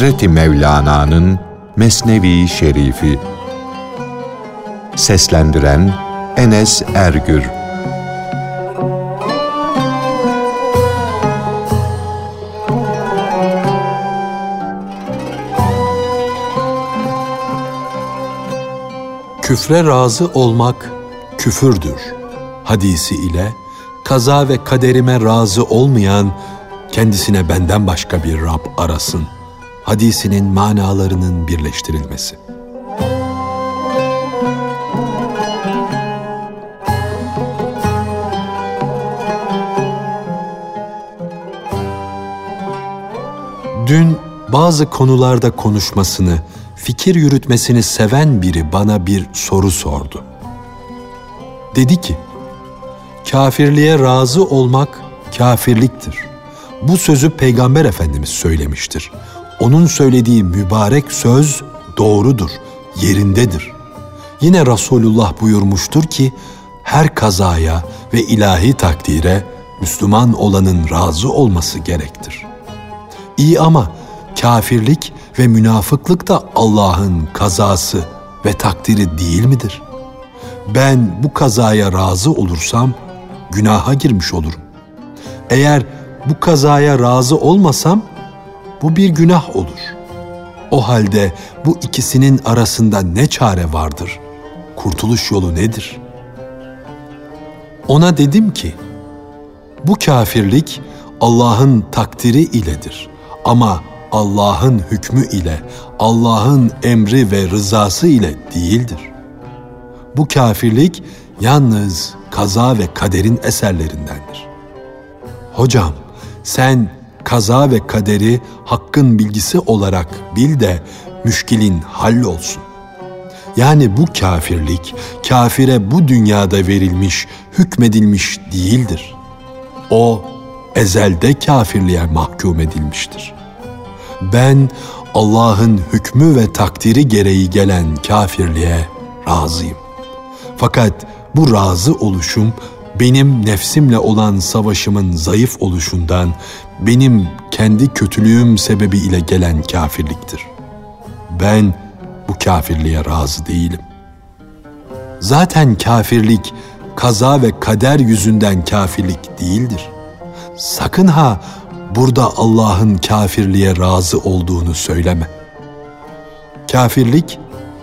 Hazreti Mevlana'nın Mesnevi Şerifi. Seslendiren Enes Ergür. Küfre razı olmak küfürdür. Hadisi ile kaza ve kaderime razı olmayan kendisine benden başka bir Rab arasın. Hadisinin manalarının birleştirilmesi. Dün bazı konularda konuşmasını, fikir yürütmesini seven biri bana bir soru sordu. Dedi ki, kafirliğe razı olmak kafirliktir. Bu sözü Peygamber Efendimiz söylemiştir. Onun söylediği mübarek söz doğrudur, yerindedir. Yine Resulullah buyurmuştur ki, her kazaya ve ilahi takdire Müslüman olanın razı olması gerektir. İyi ama kafirlik ve münafıklık da Allah'ın kazası ve takdiri değil midir? Ben bu kazaya razı olursam günaha girmiş olurum. Eğer bu kazaya razı olmasam bu bir günah olur. O halde bu ikisinin arasında ne çare vardır? Kurtuluş yolu nedir? Ona dedim ki, bu kafirlik Allah'ın takdiri iledir. Ama Allah'ın hükmü ile, Allah'ın emri ve rızası ile değildir. Bu kafirlik yalnız kaza ve kaderin eserlerindendir. Hocam, sen kaza ve kaderi hakkın bilgisi olarak bil de müşkilin hallolsun. Yani bu kafirlik, kafire bu dünyada verilmiş, hükmedilmiş değildir. O, ezelde kafirliğe mahkum edilmiştir. Ben Allah'ın hükmü ve takdiri gereği gelen kafirliğe razıyım. Fakat bu razı oluşum benim nefsimle olan savaşımın zayıf oluşundan, benim kendi kötülüğüm sebebiyle gelen kafirliktir. Ben bu kafirliğe razı değilim. Zaten kafirlik kaza ve kader yüzünden kafirlik değildir. Sakın ha burada Allah'ın kafirliğe razı olduğunu söyleme. Kafirlik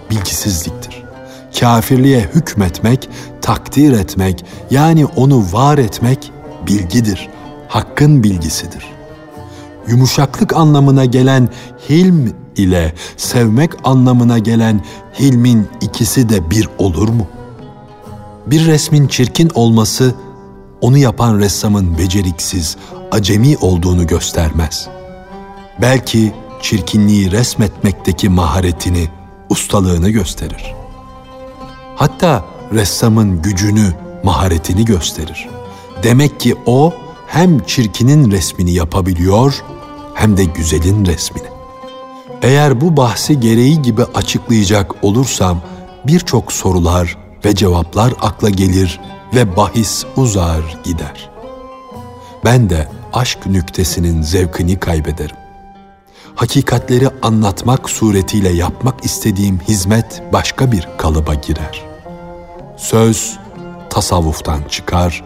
bilgisizliktir. Kafirliğe hükmetmek, takdir etmek yani onu var etmek bilgidir, hakkın bilgisidir. Yumuşaklık anlamına gelen hilm ile sevmek anlamına gelen hilmin ikisi de bir olur mu? Bir resmin çirkin olması onu yapan ressamın beceriksiz, acemi olduğunu göstermez. Belki çirkinliği resmetmekteki maharetini, ustalığını gösterir. Hatta ressamın gücünü, maharetini gösterir. Demek ki o hem çirkinin resmini yapabiliyor hem de güzelin resmini. Eğer bu bahsi gereği gibi açıklayacak olursam birçok sorular ve cevaplar akla gelir ve bahis uzar gider. Ben de aşk nüktesinin zevkini kaybederim. Hakikatleri anlatmak suretiyle yapmak istediğim hizmet başka bir kalıba girer. Söz tasavvuftan çıkar,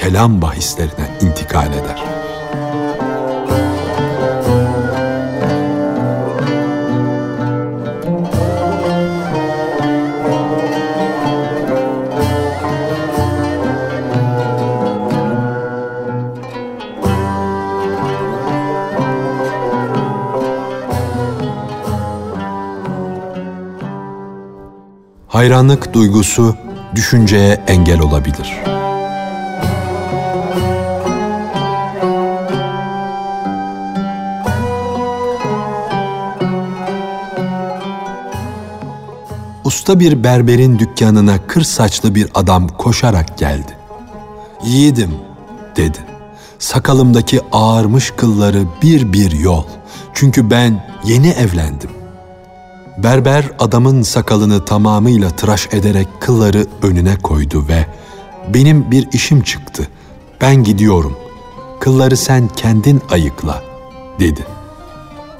kelam bahislerine intikal eder.'' Hayranlık duygusu düşünceye engel olabilir. Usta bir berberin dükkanına kır saçlı bir adam koşarak geldi. Yiğidim dedi. Sakalımdaki ağarmış kılları bir bir yol. Çünkü ben yeni evlendim. Berber adamın sakalını tamamıyla tıraş ederek kılları önüne koydu ve benim bir işim çıktı. Ben gidiyorum. Kılları sen kendin ayıkla." dedi.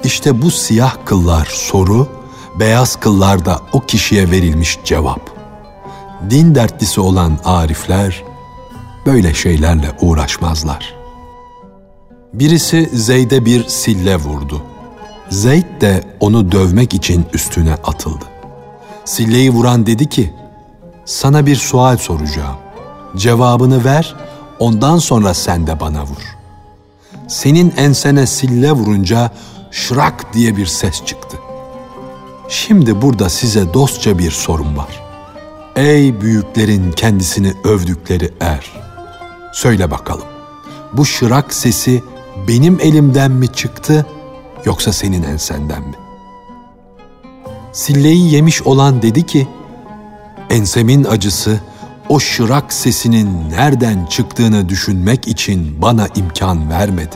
İşte bu siyah kıllar soru, beyaz kıllar da o kişiye verilmiş cevap. Din dertlisi olan arifler böyle şeylerle uğraşmazlar. Birisi Zeyd'e bir sille vurdu. Zeyd de onu dövmek için üstüne atıldı. Silleyi vuran dedi ki, sana bir sual soracağım. Cevabını ver, ondan sonra sen de bana vur. Senin ensene sille vurunca şırak diye bir ses çıktı. Şimdi burada size dostça bir sorum var. Ey büyüklerin kendisini övdükleri er. Söyle bakalım. Bu şırak sesi benim elimden mi çıktı yoksa senin ensenden mi? Silleyi yemiş olan dedi ki, ensemin acısı o şırak sesinin nereden çıktığını düşünmek için bana imkan vermedi.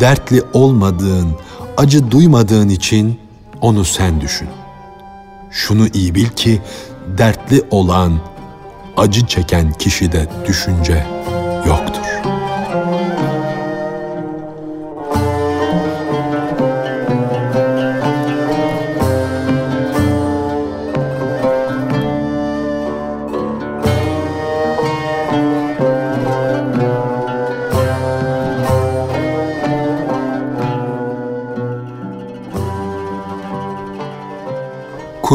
Dertli olmadığın, acı duymadığın için onu sen düşün. Şunu iyi bil ki dertli olan, acı çeken kişide düşünce yoktur.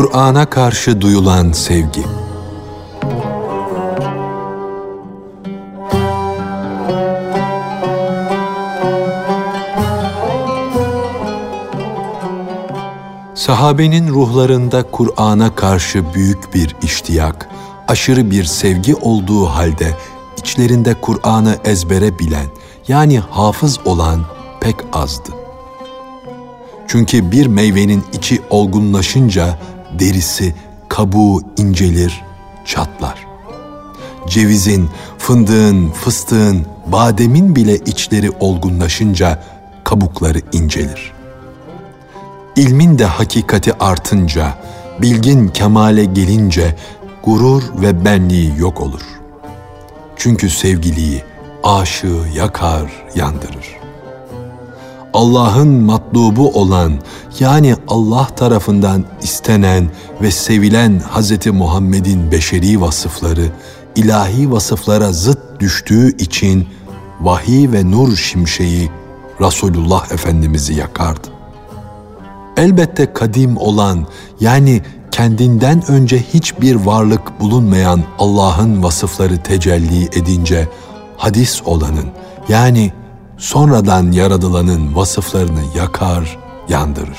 Kur'an'a karşı duyulan sevgi. Sahabenin ruhlarında Kur'an'a karşı büyük bir iştiyak, aşırı bir sevgi olduğu halde içlerinde Kur'an'ı ezbere bilen, yani hafız olan pek azdı. Çünkü bir meyvenin içi olgunlaşınca derisi, kabuğu incelir, çatlar. Cevizin, fındığın, fıstığın, bademin bile içleri olgunlaşınca kabukları incelir. İlmin de hakikati artınca, bilgin kemale gelince gurur ve benliği yok olur. Çünkü sevgiliyi aşığı yakar, yandırır. Allah'ın matlubu olan yani Allah tarafından istenen ve sevilen Hz. Muhammed'in beşeri vasıfları ilahi vasıflara zıt düştüğü için vahiy ve nur şimşeği Resulullah Efendimiz'i yakardı. Elbette kadim olan yani kendinden önce hiçbir varlık bulunmayan Allah'ın vasıfları tecelli edince hadis olanın yani sonradan yaradılanın vasıflarını yakar, yandırır.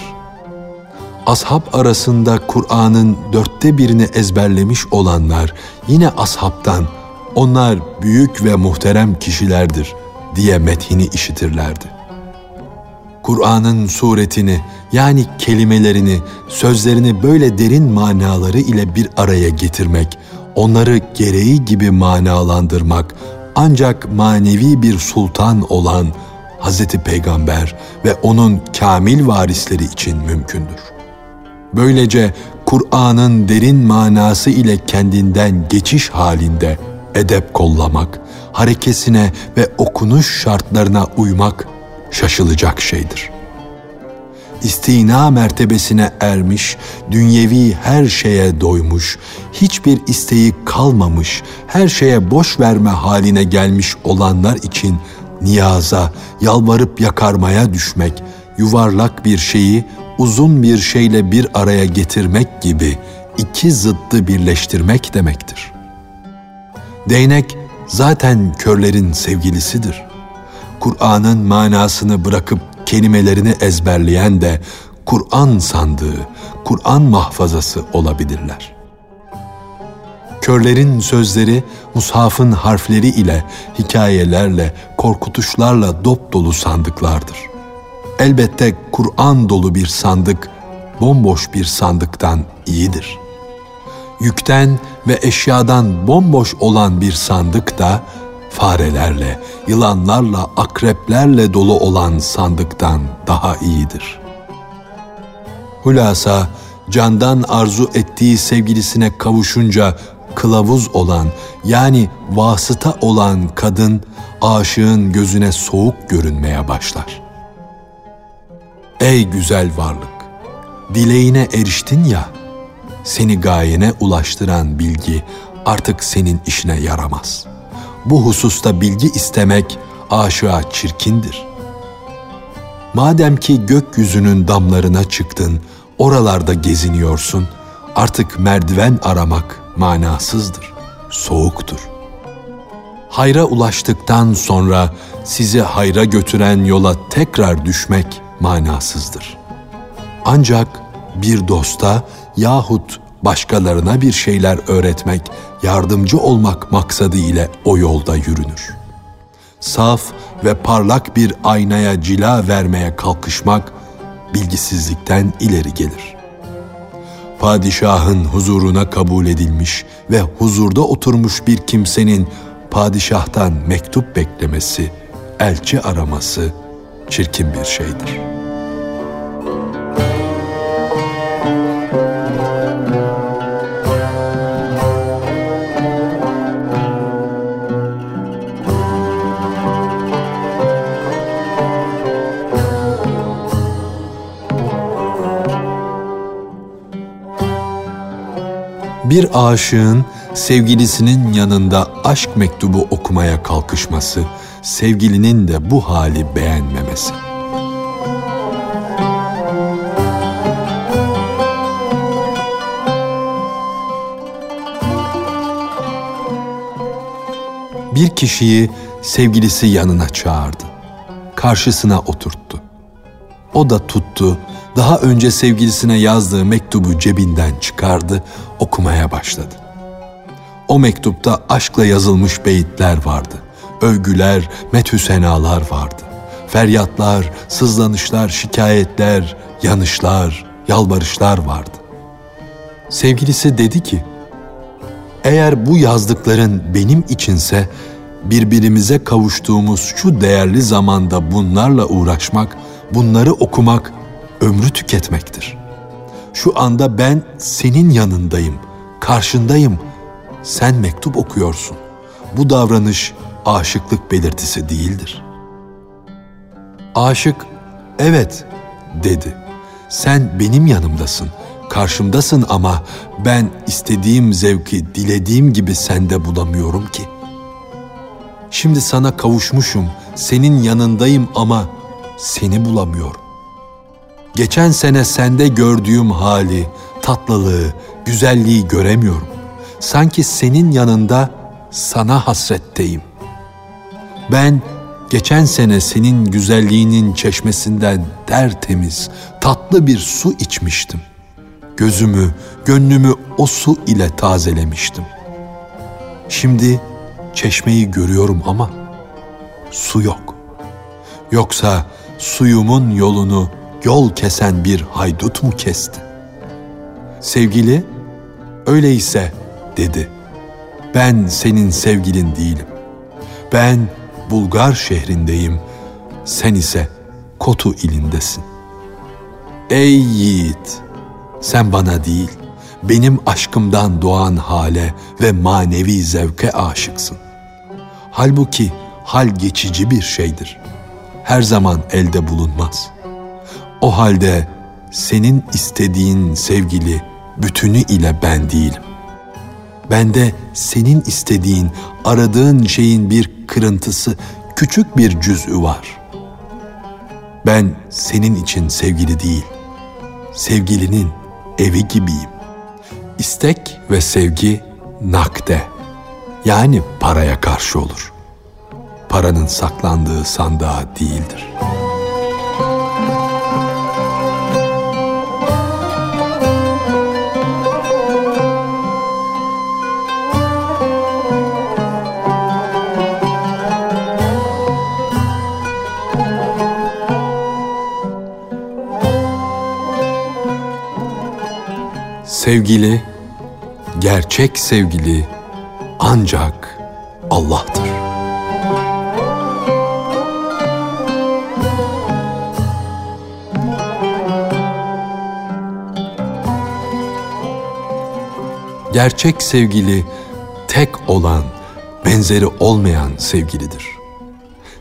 Ashab arasında Kur'an'ın dörtte birini ezberlemiş olanlar yine ashabtan onlar büyük ve muhterem kişilerdir diye methini işitirlerdi. Kur'an'ın suretini yani kelimelerini, sözlerini böyle derin manaları ile bir araya getirmek, onları gereği gibi manalandırmak, ancak manevi bir sultan olan Hz. Peygamber ve onun kamil varisleri için mümkündür. Böylece Kur'an'ın derin manası ile kendinden geçiş halinde edep kollamak, harekesine ve okunuş şartlarına uymak şaşılacak şeydir. İstina mertebesine ermiş, dünyevi her şeye doymuş, hiçbir isteği kalmamış, her şeye boş verme haline gelmiş olanlar için niyaza, yalvarıp yakarmaya düşmek, yuvarlak bir şeyi uzun bir şeyle bir araya getirmek gibi iki zıddı birleştirmek demektir. Değnek zaten körlerin sevgilisidir. Kur'an'ın manasını bırakıp kelimelerini ezberleyen de Kur'an sandığı, Kur'an mahfazası olabilirler. Körlerin sözleri mushafın harfleri ile, hikayelerle, korkutuşlarla dop dolu sandıklardır. Elbette Kur'an dolu bir sandık, bomboş bir sandıktan iyidir. Yükten ve eşyadan bomboş olan bir sandık da farelerle, yılanlarla, akreplerle dolu olan sandıktan daha iyidir. Hulasa, candan arzu ettiği sevgilisine kavuşunca kılavuz olan yani vasıta olan kadın aşığın gözüne soğuk görünmeye başlar. Ey güzel varlık! Dileğine eriştin ya, seni gayene ulaştıran bilgi artık senin işine yaramaz. Bu hususta bilgi istemek aşığa çirkindir. Madem ki gökyüzünün damlarına çıktın, oralarda geziniyorsun, artık merdiven aramak manasızdır, soğuktur. Hayra ulaştıktan sonra sizi hayra götüren yola tekrar düşmek manasızdır. Ancak bir dosta yahut başkalarına bir şeyler öğretmek, yardımcı olmak maksadı ile o yolda yürünür. Saf ve parlak bir aynaya cila vermeye kalkışmak bilgisizlikten ileri gelir. Padişahın huzuruna kabul edilmiş ve huzurda oturmuş bir kimsenin padişahtan mektup beklemesi, elçi araması çirkin bir şeydir.'' Bir aşığın sevgilisinin yanında aşk mektubu okumaya kalkışması, sevgilinin de bu hali beğenmemesi. Bir kişiyi sevgilisi yanına çağırdı. Karşısına oturttu. O da tuttu, daha önce sevgilisine yazdığı mektubu cebinden çıkardı, okumaya başladı. O mektupta aşkla yazılmış beyitler vardı. Övgüler, methüsenalar vardı. Feryatlar, sızlanışlar, şikayetler, yanışlar, yalvarışlar vardı. Sevgilisi dedi ki, eğer bu yazdıkların benim içinse birbirimize kavuştuğumuz şu değerli zamanda bunlarla uğraşmak, bunları okumak ömrü tüketmektir. Şu anda ben senin yanındayım, karşındayım. Sen mektup okuyorsun. Bu davranış aşıklık belirtisi değildir. Aşık, evet dedi. Sen benim yanımdasın, karşımdasın ama ben istediğim zevki dilediğim gibi sende bulamıyorum ki. Şimdi sana kavuşmuşum, senin yanındayım ama seni bulamıyorum. Geçen sene sende gördüğüm hali, tatlılığı, güzelliği göremiyorum. Sanki senin yanında sana hasretteyim. Ben geçen sene senin güzelliğinin çeşmesinden tertemiz, tatlı bir su içmiştim. Gözümü, gönlümü o su ile tazelemiştim. Şimdi çeşmeyi görüyorum ama su yok. Yoksa suyumun yolunu yol kesen bir haydut mu kesti? Sevgili, öyleyse dedi. Ben senin sevgilin değilim. Ben Bulgar şehrindeyim. Sen ise Kotu ilindesin. Ey yiğit! Sen bana değil, benim aşkımdan doğan hale ve manevi zevke aşıksın. Halbuki hal geçici bir şeydir. Her zaman elde bulunmaz. O halde senin istediğin sevgili bütünü ile ben değilim. Bende senin istediğin, aradığın şeyin bir kırıntısı, küçük bir cüz'ü var. Ben senin için sevgili değil, sevgilinin evi gibiyim. İstek ve sevgi nakde, yani paraya karşı olur. Paranın saklandığı sandığa değildir.'' Sevgili, gerçek sevgili ancak Allah'tır. Gerçek sevgili tek olan, benzeri olmayan sevgilidir.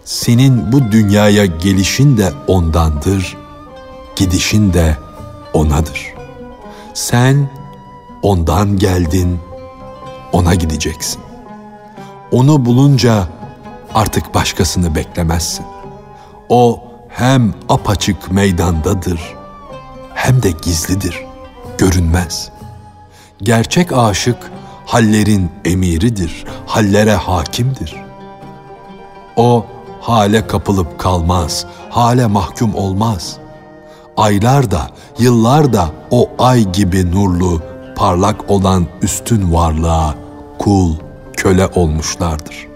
Senin bu dünyaya gelişin de ondandır, gidişin de O'nadır. Sen ondan geldin, O'na gideceksin. Onu bulunca artık başkasını beklemezsin. O hem apaçık meydandadır, hem de gizlidir, görünmez. Gerçek aşık hallerin emiridir, hallere hakimdir. O hale kapılıp kalmaz, hale mahkum olmaz. Aylar da, yıllar da o ay gibi nurlu, parlak olan üstün varlığa kul, köle olmuşlardır.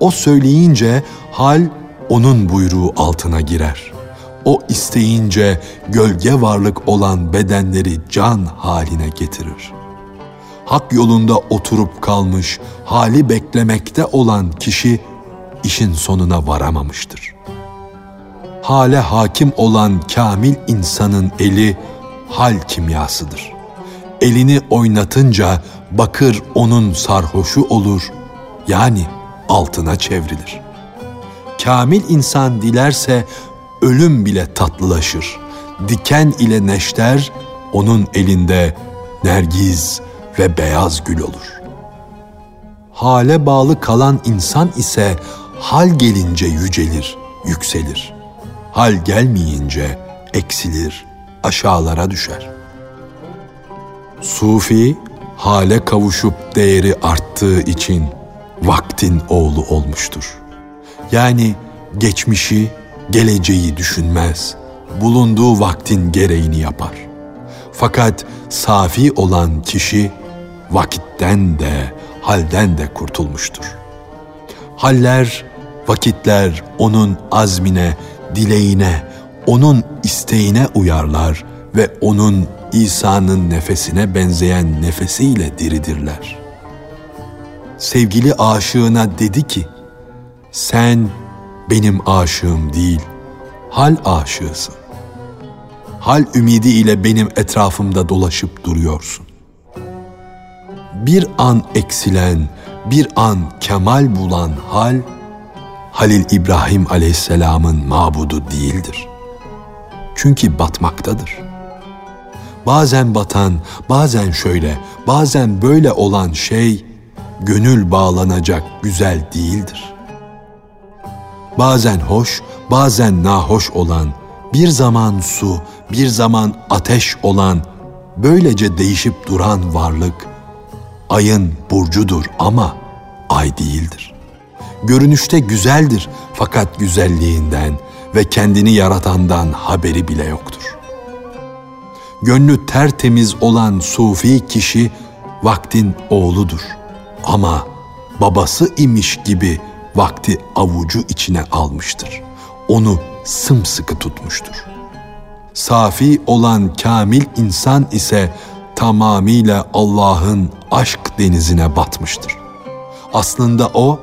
O söyleyince hal onun buyruğu altına girer. O isteyince gölge varlık olan bedenleri can haline getirir. Hak yolunda oturup kalmış, hali beklemekte olan kişi işin sonuna varamamıştır. Hale hakim olan kamil insanın eli hal kimyasıdır. Elini oynatınca bakır onun sarhoşu olur, yani altına çevrilir. Kamil insan dilerse ölüm bile tatlılaşır. Diken ile neşter onun elinde nergiz ve beyaz gül olur. Hale bağlı kalan insan ise hal gelince yücelir, yükselir. Hal gelmeyince eksilir, aşağılara düşer. Sufi hale kavuşup değeri arttığı için vaktin oğlu olmuştur. Yani geçmişi, geleceği düşünmez. Bulunduğu vaktin gereğini yapar. Fakat safi olan kişi vakitten de, halden de kurtulmuştur. Haller, vakitler onun azmine, dileğine, onun isteğine uyarlar ve onun İsa'nın nefesine benzeyen nefesiyle diridirler. Sevgili aşığına dedi ki, sen benim aşığım değil, hal aşığısın. Hal ümidi ile benim etrafımda dolaşıp duruyorsun. Bir an eksilen, bir an kemal bulan hal, Halil İbrahim aleyhisselamın mabudu değildir. Çünkü batmaktadır. Bazen batan, bazen şöyle, bazen böyle olan şey, gönül bağlanacak güzel değildir. Bazen hoş, bazen nahoş olan, bir zaman su, bir zaman ateş olan, böylece değişip duran varlık, ayın burcudur ama ay değildir. Görünüşte güzeldir fakat güzelliğinden ve kendini yaratandan haberi bile yoktur. Gönlü tertemiz olan sufi kişi vaktin oğludur ama babası imiş gibi vakti avucu içine almıştır. Onu sımsıkı tutmuştur. Safi olan kamil insan ise tamamıyla Allah'ın aşk denizine batmıştır. Aslında o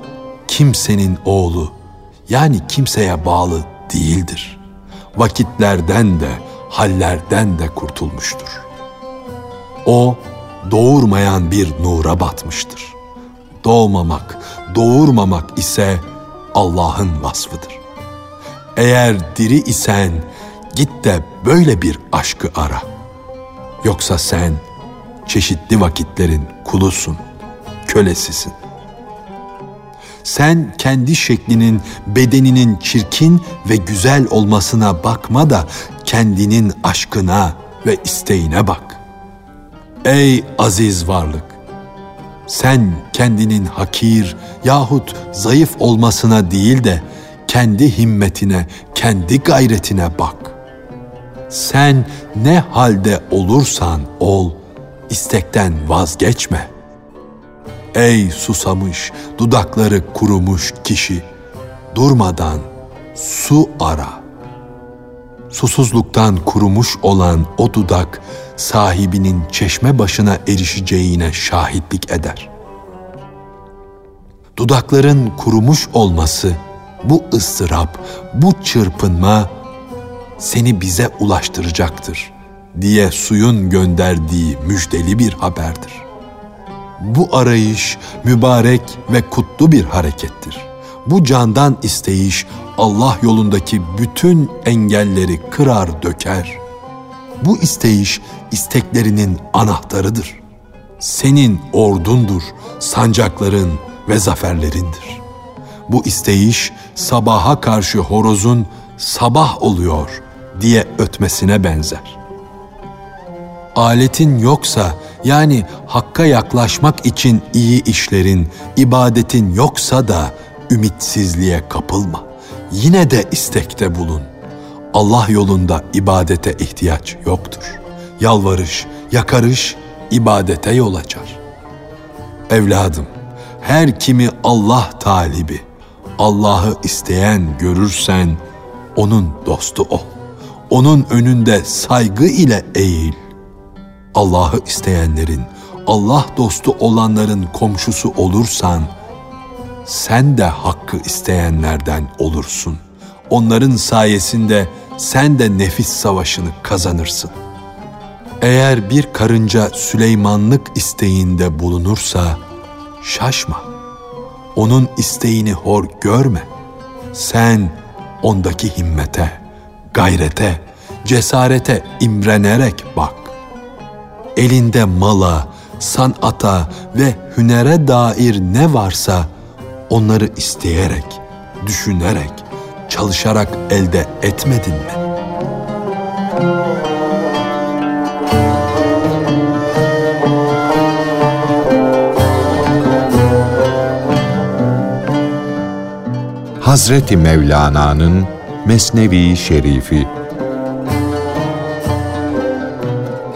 kimsenin oğlu yani kimseye bağlı değildir. Vakitlerden de hallerden de kurtulmuştur. O doğurmayan bir nura batmıştır. Doğmamak, doğurmamak ise Allah'ın vasfıdır. Eğer diri isen git de böyle bir aşkı ara. Yoksa sen çeşitli vakitlerin kulusun, kölesisin. Sen kendi şeklinin, bedeninin çirkin ve güzel olmasına bakma da kendinin aşkına ve isteğine bak. Ey aziz varlık! Sen kendinin hakir yahut zayıf olmasına değil de kendi himmetine, kendi gayretine bak. Sen ne halde olursan ol, istekten vazgeçme. Ey susamış, dudakları kurumuş kişi, durmadan su ara. Susuzluktan kurumuş olan o dudak sahibinin çeşme başına erişeceğine şahitlik eder. Dudakların kurumuş olması, bu ıstırap, bu çırpınma seni bize ulaştıracaktır diye suyun gönderdiği müjdeli bir haberdir. Bu arayış mübarek ve kutlu bir harekettir. Bu candan isteyiş Allah yolundaki bütün engelleri kırar döker. Bu isteyiş isteklerinin anahtarıdır. Senin ordundur, sancakların ve zaferlerindir. Bu isteyiş sabaha karşı horozun sabah oluyor diye ötmesine benzer. Aletin yoksa yani hakka yaklaşmak için iyi işlerin, ibadetin yoksa da ümitsizliğe kapılma. Yine de istekte bulun. Allah yolunda ibadete ihtiyaç yoktur. Yalvarış, yakarış ibadete yol açar. Evladım, her kimi Allah talibi, Allah'ı isteyen görürsen onun dostu ol. Onun önünde saygı ile eğil. Allah'ı isteyenlerin, Allah dostu olanların komşusu olursan, sen de hakkı isteyenlerden olursun. Onların sayesinde sen de nefis savaşını kazanırsın. Eğer bir karınca Süleymanlık isteğinde bulunursa şaşma. Onun isteğini hor görme. Sen ondaki himmete, gayrete, cesarete imrenerek bak. Elinde mala, sanata ve hünere dair ne varsa onları isteyerek, düşünerek, çalışarak elde etmedin mi? Hazreti Mevlana'nın Mesnevi Şerifi